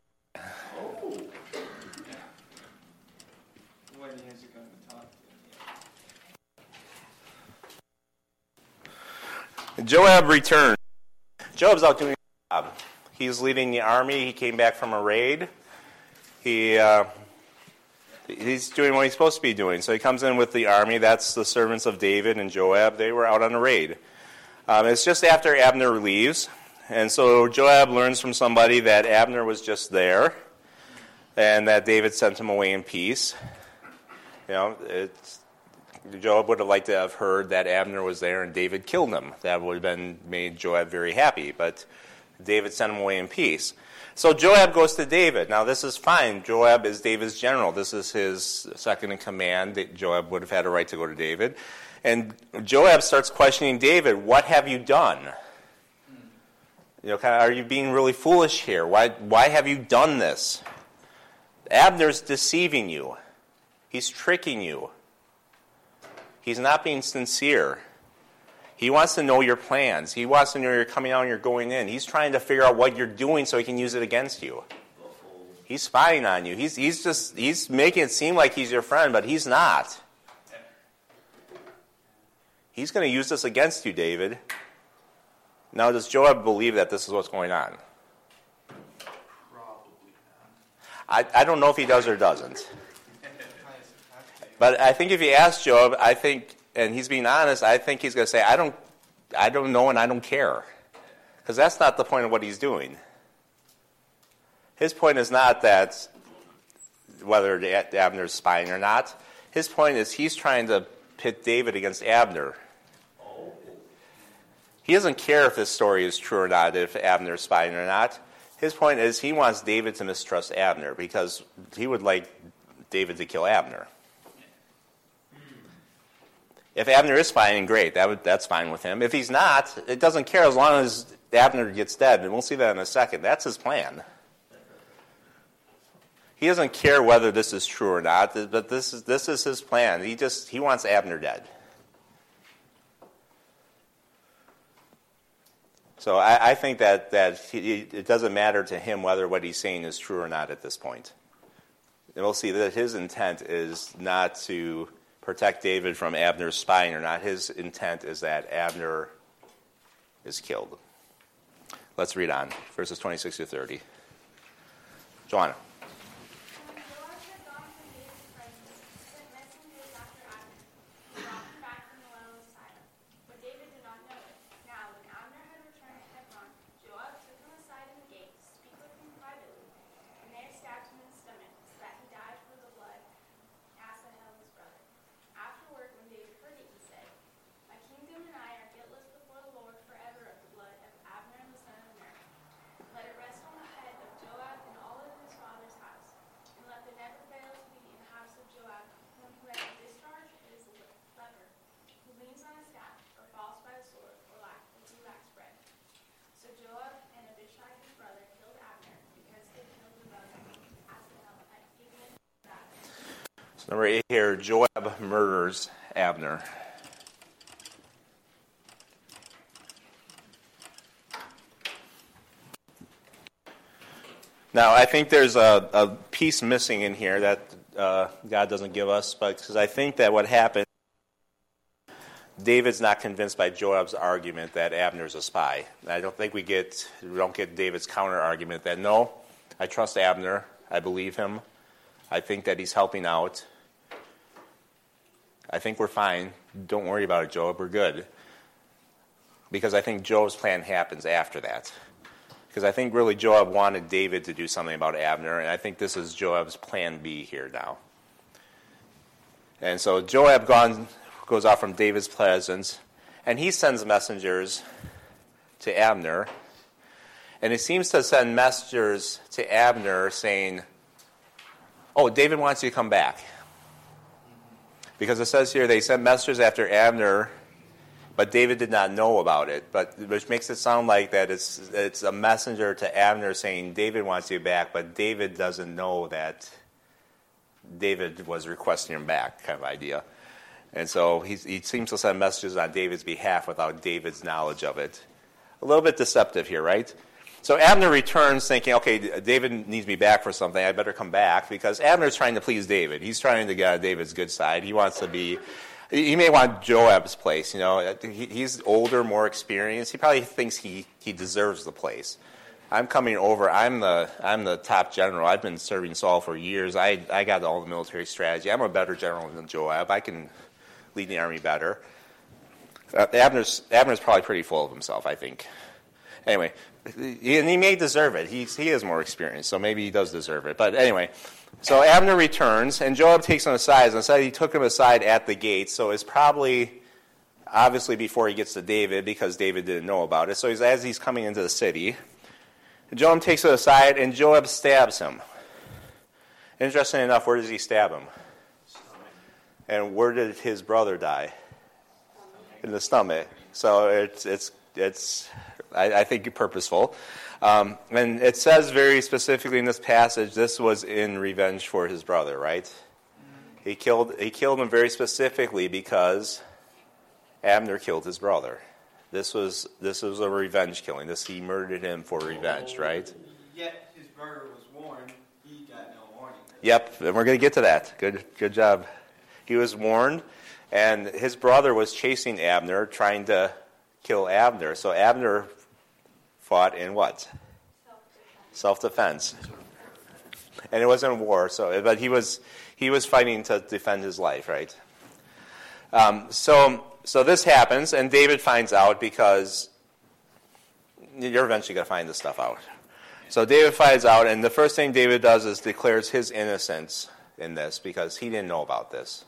Joab returned. Joab's out doing his job. He's leading the army. He came back from a raid. He uh, he's doing what he's supposed to be doing. So he comes in with the army. That's the servants of David and Joab. They were out on a raid. Um, it's just after Abner leaves, and so Joab learns from somebody that Abner was just there, and that David sent him away in peace. You know, it's Joab would have liked to have heard that Abner was there and David killed him. That would have been made Joab very happy, but David sent him away in peace. So Joab goes to David. Now this is fine. Joab is David's general. This is his second in command. Joab would have had a right to go to David. And Joab starts questioning David, "What have you done? You know, kind of, are you being really foolish here? Why, why have you done this? Abner's deceiving you. He's tricking you. He's not being sincere. He wants to know your plans. He wants to know you're coming out and you're going in. He's trying to figure out what you're doing so he can use it against you. He's spying on you. He's, he's just he's making it seem like he's your friend, but he's not. He's going to use this against you, David. Now, does Joab believe that this is what's going on? Probably not. I, I don't know if he does or doesn't. But I think if you ask Joab, I think, and he's being honest, I think he's going to say, I don't, I don't know and I don't care. Because that's not the point of what he's doing. His point is not that whether Abner's spying or not. His point is he's trying to pit David against Abner. He doesn't care if this story is true or not, if Abner's spying or not. His point is he wants David to mistrust Abner because he would like David to kill Abner. If Abner is spying, great. That would, that's fine with him. If he's not, it doesn't care as long as Abner gets dead, and we'll see that in a second. That's his plan. He doesn't care whether this is true or not, but this is, this is his plan. He just he wants Abner dead. So I, I think that, that he, it doesn't matter to him whether what he's saying is true or not at this point. And we'll see that his intent is not to protect David from Abner's spying or not. His intent is that Abner is killed. Let's read on, verses 26 to 30. Joanna. When Joab had gone from David's presence, he sent messengers after Abner, who brought him back from the well of Sila. But David did not know it. Now, when Abner had returned to Hebron, Joab took him aside in the gate to speak with him privately, and there stabbed him in the stomach, so that he died for the blood, Asahel his brother. Afterward, when David heard it, he said, My kingdom and I are guiltless before the Lord forever of the blood of Abner the son of Ner. Let it rest on the head of Joab and all of his father's house, and let there never fail to be in the house of Joab one who has a discharge his leper, who leans on a staff, or falls by the sword, or lack, or who lacks bread. So Joab and Abishai his brother killed Abner, because they killed the brother Asahel at Gibeon So number eight here, Joab murders Abner. Now, I think there's a, a piece missing in here that uh, God doesn't give us, but because I think that what happened, David's not convinced by Joab's argument that Abner's a spy. I don't think we get we don't get David's counter argument that no, I trust Abner, I believe him, I think that he's helping out. I think we're fine. Don't worry about it, Joab. We're good. Because I think Joab's plan happens after that. Because I think really Joab wanted David to do something about Abner, and I think this is Joab's plan B here now. And so Joab gone, goes out from David's presence, and he sends messengers to Abner. And he seems to send messengers to Abner saying, Oh, David wants you to come back. Because it says here they sent messengers after Abner, but David did not know about it. But which makes it sound like that it's it's a messenger to Abner saying David wants you back, but David doesn't know that David was requesting him back, kind of idea. And so he, he seems to send messages on David's behalf without David's knowledge of it. A little bit deceptive here, right? So Abner returns thinking, okay, David needs me back for something. I better come back because Abner's trying to please David. He's trying to get on David's good side. He wants to be, he may want Joab's place. You know, he, he's older, more experienced. He probably thinks he, he deserves the place. I'm coming over. I'm the I'm the top general. I've been serving Saul for years. I I got all the military strategy. I'm a better general than Joab. I can lead the army better. Uh, Abner's Abner's probably pretty full of himself. I think. Anyway, and he may deserve it. He he is more experienced, so maybe he does deserve it. But anyway, so Abner returns, and Joab takes him aside, and said he took him aside at the gate. So it's probably obviously before he gets to David because David didn't know about it. So he's, as he's coming into the city. Joab takes it aside, and Joab stabs him. Interesting enough, where does he stab him? And where did his brother die? In the stomach. So it's it's it's I, I think purposeful. Um, and it says very specifically in this passage, this was in revenge for his brother, right? He killed he killed him very specifically because Abner killed his brother. This was this was a revenge killing. This he murdered him for revenge, right? Yet his brother was warned. He got no warning. Yep, and we're going to get to that. Good good job. He was warned, and his brother was chasing Abner, trying to kill Abner. So Abner fought in what? Self defense. And it wasn't war, so but he was he was fighting to defend his life, right? Um, so so this happens, and David finds out because you're eventually going to find this stuff out. So David finds out, and the first thing David does is declares his innocence in this because he didn't know about this.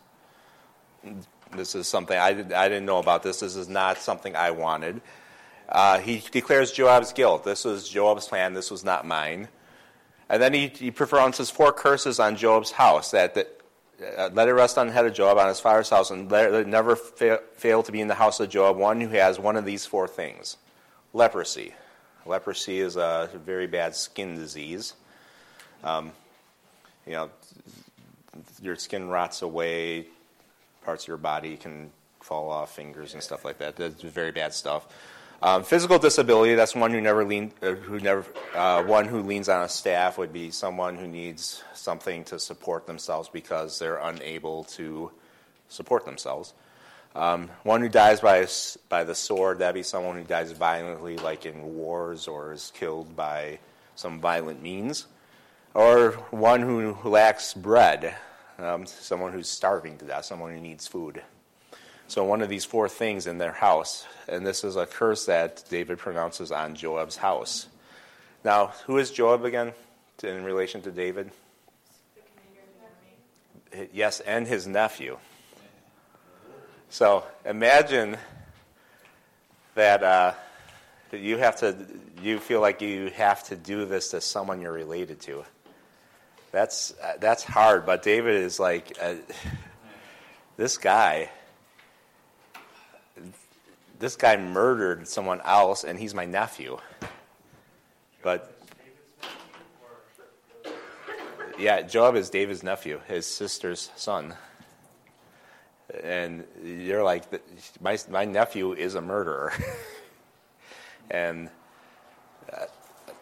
This is something I, did, I didn't know about this. This is not something I wanted. Uh, he declares Joab's guilt. This was Joab's plan. This was not mine. And then he, he pronounces four curses on Joab's house that, that uh, let it rest on the head of Joab on his father's house, and let it never fa- fail to be in the house of Joab one who has one of these four things leprosy. Leprosy is a very bad skin disease. Um, you know, your skin rots away, parts of your body can fall off, fingers and stuff like that. That's very bad stuff. Um, physical disability, that's one who never lean, uh, who never, uh, one who leans on a staff would be someone who needs something to support themselves because they're unable to support themselves. Um, one who dies by, by the sword, that'd be someone who dies violently, like in wars, or is killed by some violent means. Or one who lacks bread, um, someone who's starving to death, someone who needs food. So, one of these four things in their house, and this is a curse that David pronounces on Joab's house. Now, who is Joab again in relation to David? Yes, and his nephew. So, imagine that, uh, you have to, you feel like you have to do this to someone you're related to. That's uh, that's hard, but David is like, uh, this guy this guy murdered someone else and he's my nephew. But yeah, Joab is David's nephew, his sister's son. And you're like, my, my nephew is a murderer. and uh,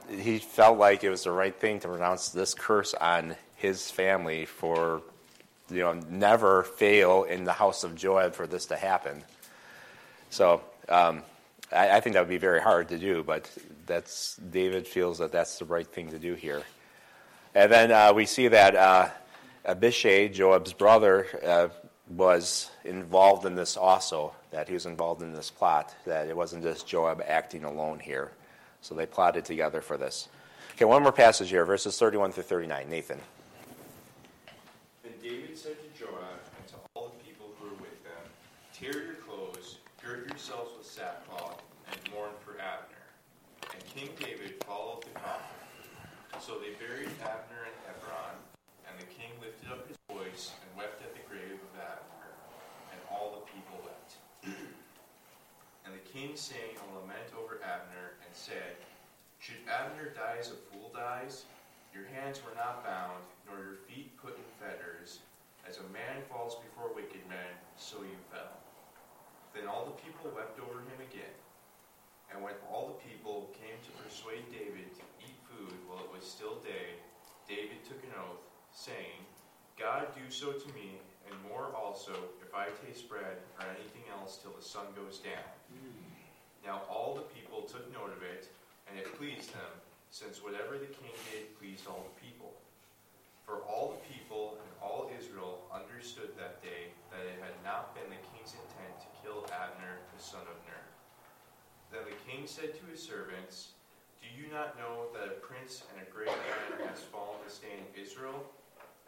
he felt like it was the right thing to pronounce this curse on his family for, you know, never fail in the house of Joab for this to happen. So um, I, I, think that would be very hard to do, but that's David feels that that's the right thing to do here. And then uh, we see that uh, Abishai, Joab's brother, uh, was involved in this also. That he was involved in this plot. That it wasn't just Joab acting alone here. So they plotted together for this. Okay, one more passage here, verses 31 through 39. Nathan. And David said to Joab and to all the people who were with them, Tear your Gird with sackcloth and mourn for Abner. And King David followed the coffin. So they buried Abner in Hebron, and the king lifted up his voice and wept at the grave of Abner, and all the people wept. and the king sang a lament over Abner and said, Should Abner die as a fool dies? Your hands were not bound, nor your feet put in fetters. As a man falls before wicked men, so you fell. Then all the people wept over him again. And when all the people came to persuade David to eat food while it was still day, David took an oath, saying, God do so to me, and more also, if I taste bread or anything else till the sun goes down. Hmm. Now all the people took note of it, and it pleased them, since whatever the king did pleased all the people. For all the people and all Israel understood that day that it had not been the king's intent kill Abner the son of Ner. Then the king said to his servants, Do you not know that a prince and a great man has fallen to stay in Israel?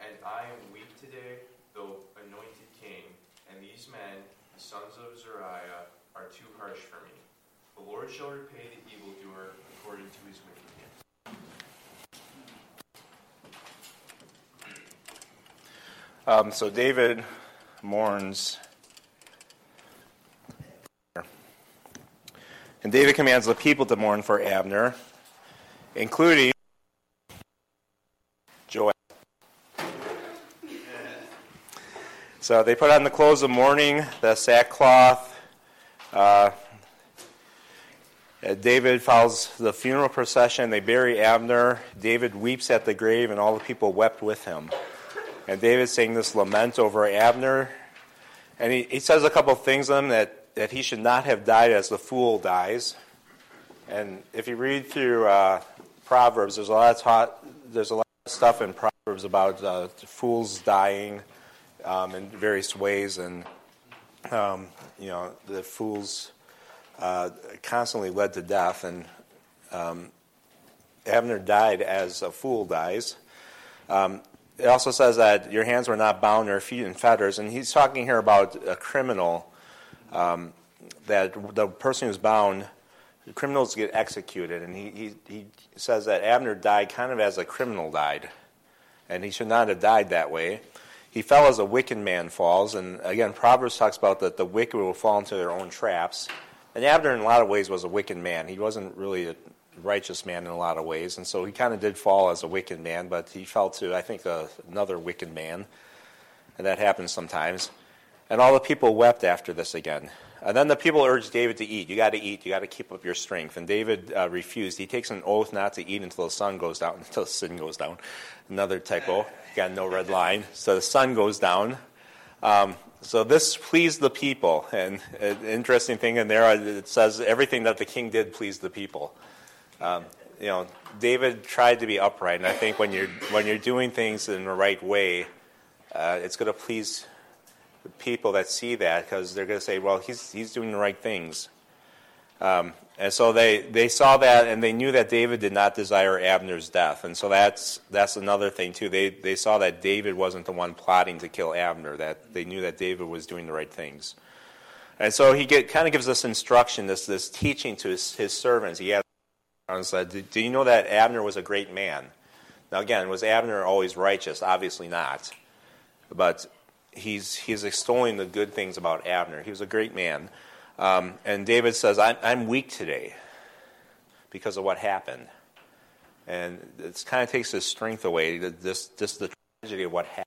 And I am weak today, though anointed king, and these men, the sons of Zeruiah, are too harsh for me. The Lord shall repay the evildoer according to his wickedness. Um, so David mourns. And David commands the people to mourn for Abner, including Joab. So they put on the clothes of mourning, the sackcloth. Uh, uh, David follows the funeral procession. They bury Abner. David weeps at the grave, and all the people wept with him. And David sang this lament over Abner. And he, he says a couple things to him that, that he should not have died as the fool dies. And if you read through uh, Proverbs, there's a lot of taught, there's a lot of stuff in Proverbs about uh, fools dying um, in various ways, and um, you know the fools uh, constantly led to death. And um, Abner died as a fool dies. Um, it also says that your hands were not bound or feet in fetters, and he's talking here about a criminal. Um, that the person who's bound, criminals get executed, and he, he, he says that Abner died kind of as a criminal died, and he should not have died that way. He fell as a wicked man falls, and again, Proverbs talks about that the wicked will fall into their own traps. And Abner, in a lot of ways, was a wicked man. He wasn't really a righteous man in a lot of ways, and so he kind of did fall as a wicked man, but he fell to, I think, a, another wicked man, and that happens sometimes. And all the people wept after this again. And then the people urged David to eat. You got to eat. You got to keep up your strength. And David uh, refused. He takes an oath not to eat until the sun goes down. Until the sun goes down. Another typo. Got no red line. So the sun goes down. Um, so this pleased the people. And an interesting thing in there, it says everything that the king did pleased the people. Um, you know, David tried to be upright, and I think when you're when you're doing things in the right way, uh, it's going to please people that see that because they're going to say, "Well, he's he's doing the right things." Um, and so they, they saw that, and they knew that David did not desire Abner's death, and so that's that's another thing too. They they saw that David wasn't the one plotting to kill Abner; that they knew that David was doing the right things. And so he get, kind of gives us instruction, this this teaching to his, his servants. He said, Do you know that Abner was a great man? Now, again, was Abner always righteous? Obviously not. But he's, he's extolling the good things about Abner. He was a great man. Um, and David says, I'm, I'm weak today because of what happened. And it kind of takes his strength away, this, this the tragedy of what happened.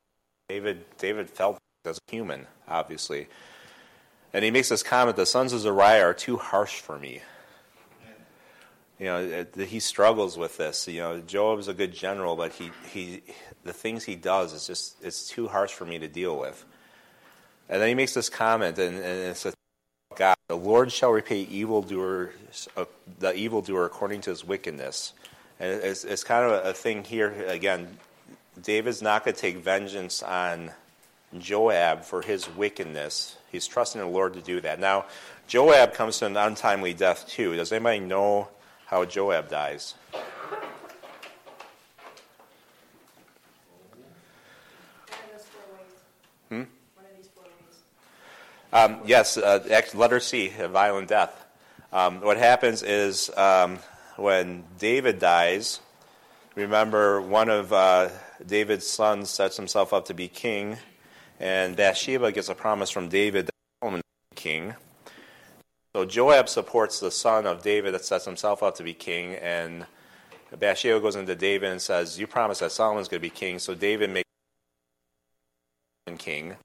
David, David felt as a human, obviously. And he makes this comment the sons of Zeruiah are too harsh for me you know he struggles with this. You know joab's a good general but he, he the things he does is just it's too harsh for me to deal with. And then he makes this comment and, and it says god the lord shall repay evildoers uh, the evildoer according to his wickedness. And it's, it's kind of a, a thing here again david's not going to take vengeance on joab for his wickedness. He's trusting the lord to do that. Now joab comes to an untimely death too. Does anybody know how Joab dies. Hmm? Um, yes, uh, letter C, a violent death. Um, what happens is um, when David dies, remember one of uh, David's sons sets himself up to be king, and Bathsheba gets a promise from David that Solomon king. So Joab supports the son of David that sets himself up to be king, and Bathsheba goes into David and says, "You promised that Solomon's going to be king." So David makes him king,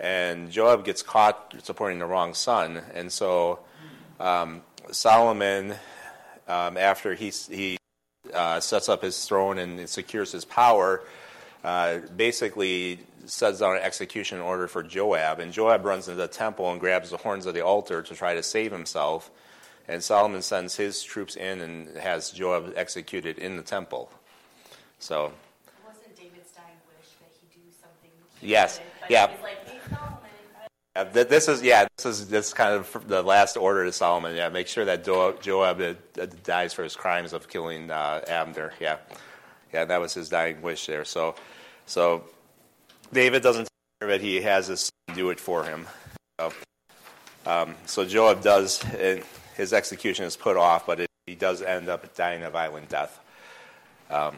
and Joab gets caught supporting the wrong son, and so um, Solomon um, after he, he uh, sets up his throne and secures his power, uh, basically sets down an execution order for Joab. And Joab runs into the temple and grabs the horns of the altar to try to save himself. And Solomon sends his troops in and has Joab executed in the temple. So, Wasn't David's dying wish that he do something? Yes. Yeah. like, hey, Solomon. I- th- this is yeah, this is this is kind of the last order to Solomon. Yeah, make sure that Jo- Joab uh, uh, dies for his crimes of killing uh, Abner. Yeah, yeah, that was his dying wish there. So, so David doesn't care that he has his son do it for him. So, um, so Joab does his execution is put off, but it, he does end up dying a violent death. Um,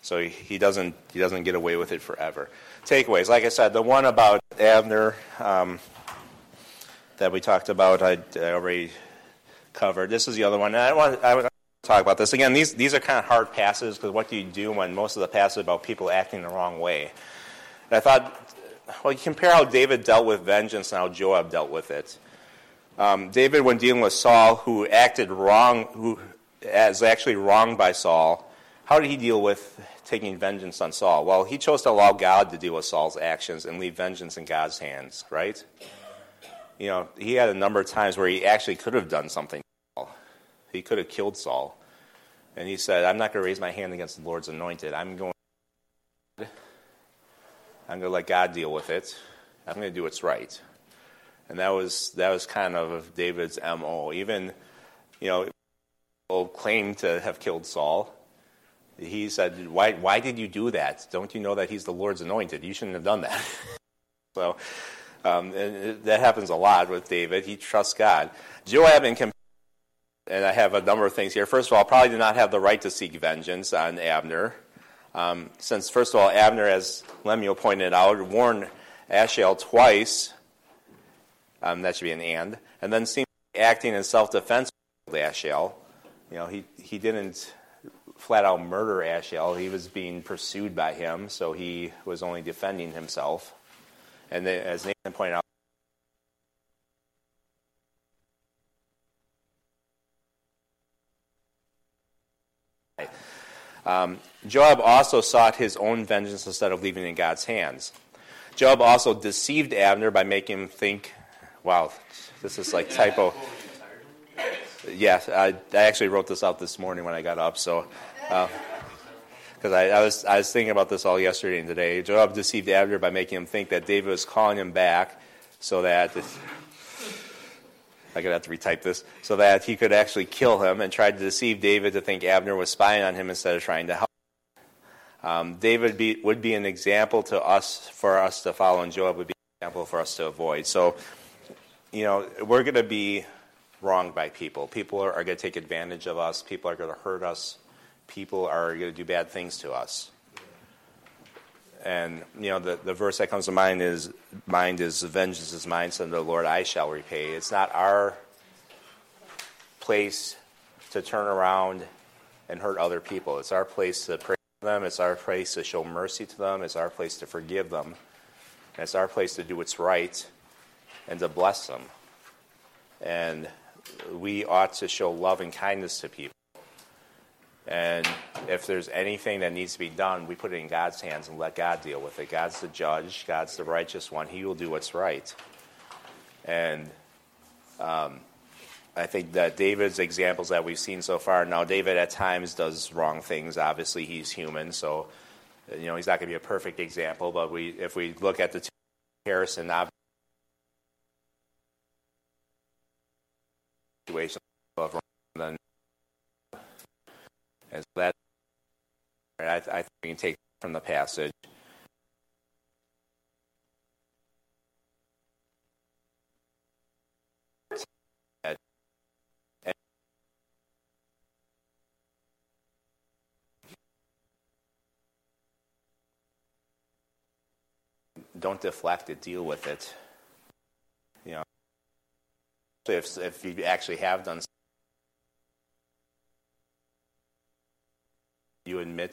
so he, he doesn't he doesn't get away with it forever. Takeaways, like I said, the one about Abner um, that we talked about, I, I already covered. This is the other one. And I want I talk about this again. These these are kind of hard passes because what do you do when most of the passes about people acting the wrong way? And I thought, well, you compare how David dealt with vengeance and how Joab dealt with it. Um, David, when dealing with Saul, who acted wrong, who is actually wronged by Saul, how did he deal with taking vengeance on Saul? Well, he chose to allow God to deal with Saul's actions and leave vengeance in God's hands, right? You know, he had a number of times where he actually could have done something. He could have killed Saul. And he said, I'm not going to raise my hand against the Lord's anointed. I'm going I'm going to let God deal with it. I'm going to do what's right. And that was that was kind of David's MO. Even, you know, claimed to have killed Saul. He said, why, why did you do that? Don't you know that he's the Lord's anointed? You shouldn't have done that. so um, and that happens a lot with David. He trusts God. Joab, comp- and I have a number of things here. First of all, I probably did not have the right to seek vengeance on Abner. Um, since, first of all, Abner, as Lemuel pointed out, warned Asahel twice. Um, that should be an and. And then seemed acting in self defense with Asahel. You know, he, he didn't flat out murder Asahel, He was being pursued by him, so he was only defending himself. And as Nathan pointed out, um, Joab also sought his own vengeance instead of leaving it in God's hands. Joab also deceived Abner by making him think, wow, this is like typo. Yes, I, I actually wrote this out this morning when I got up. So, because I, I was I was thinking about this all yesterday and today. Joab deceived Abner by making him think that David was calling him back, so that I'm gonna have to retype this, so that he could actually kill him, and tried to deceive David to think Abner was spying on him instead of trying to help. Um, David be, would be an example to us for us to follow, and Joab would be an example for us to avoid. So, you know, we're going to be wronged by people. People are, are going to take advantage of us. People are going to hurt us. People are going to do bad things to us. And you know, the, the verse that comes to mind is mind is vengeance is mine, son of the Lord, I shall repay. It's not our place to turn around and hurt other people. It's our place to pray for them. It's our place to show mercy to them. It's our place to forgive them. And it's our place to do what's right and to bless them. And we ought to show love and kindness to people. And if there's anything that needs to be done, we put it in God's hands and let God deal with it. God's the judge, God's the righteous one. He will do what's right. And um, I think that David's examples that we've seen so far, now David at times does wrong things. Obviously, he's human, so you know he's not going to be a perfect example. But we, if we look at the two comparison, obviously, situation of and so that I, I think we can take from the passage. Don't deflect it. Deal with it. You know, if if you actually have done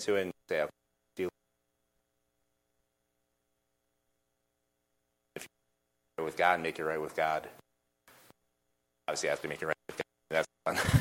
you to and deal if you're with God, make it right with God. Obviously, you have to make it right with God. That's fun.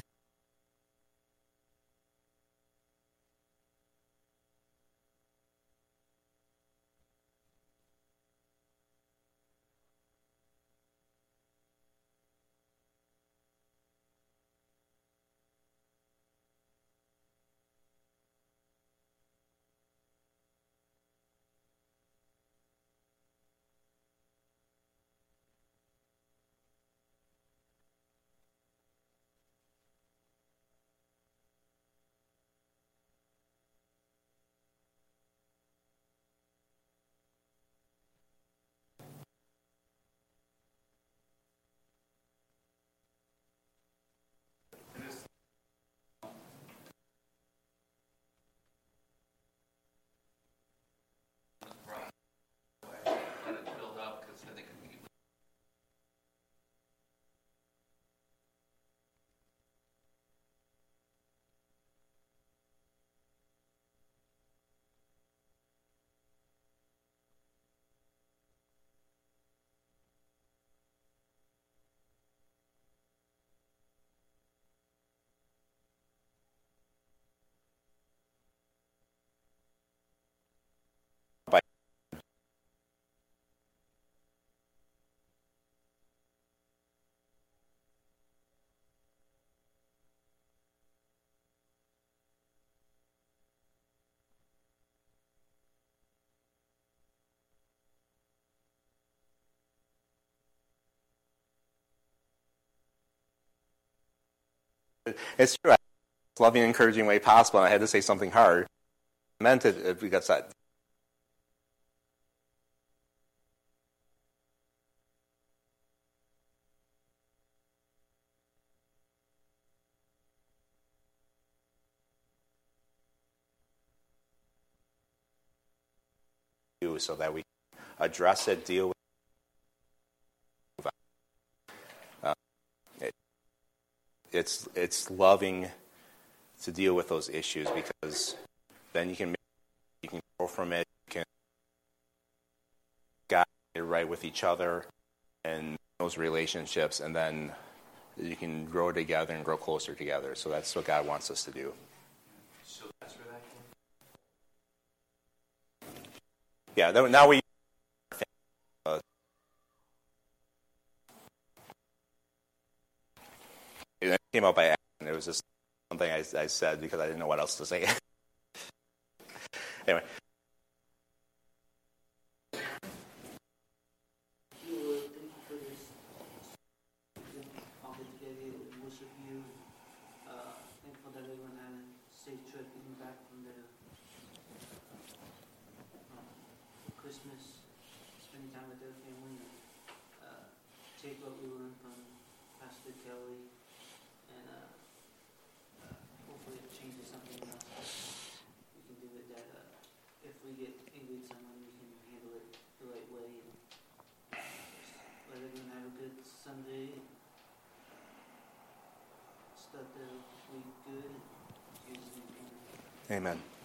It's true. It's loving and encouraging way possible, and I had to say something hard. I meant it uh, because that. So that we address it, deal with uh, it. It's it's loving to deal with those issues because then you can make, you can grow from it, you can get it right with each other and those relationships, and then you can grow together and grow closer together. So that's what God wants us to do. So that's where that came Yeah. Now we. It came out by accident. It was just something I, I said because I didn't know what else to say. anyway. Lord, thank you for this opportunity to worship you. Uh, thankful that everyone had a safe trip getting back from their um, Christmas, spending time with their family. Uh, take what we learned from Pastor Kelly and uh, uh, hopefully it changes something in us. We can do it that uh, if we get angry at someone, we can handle it the right way. And, let everyone have a good Sunday. Start the week good. Amen.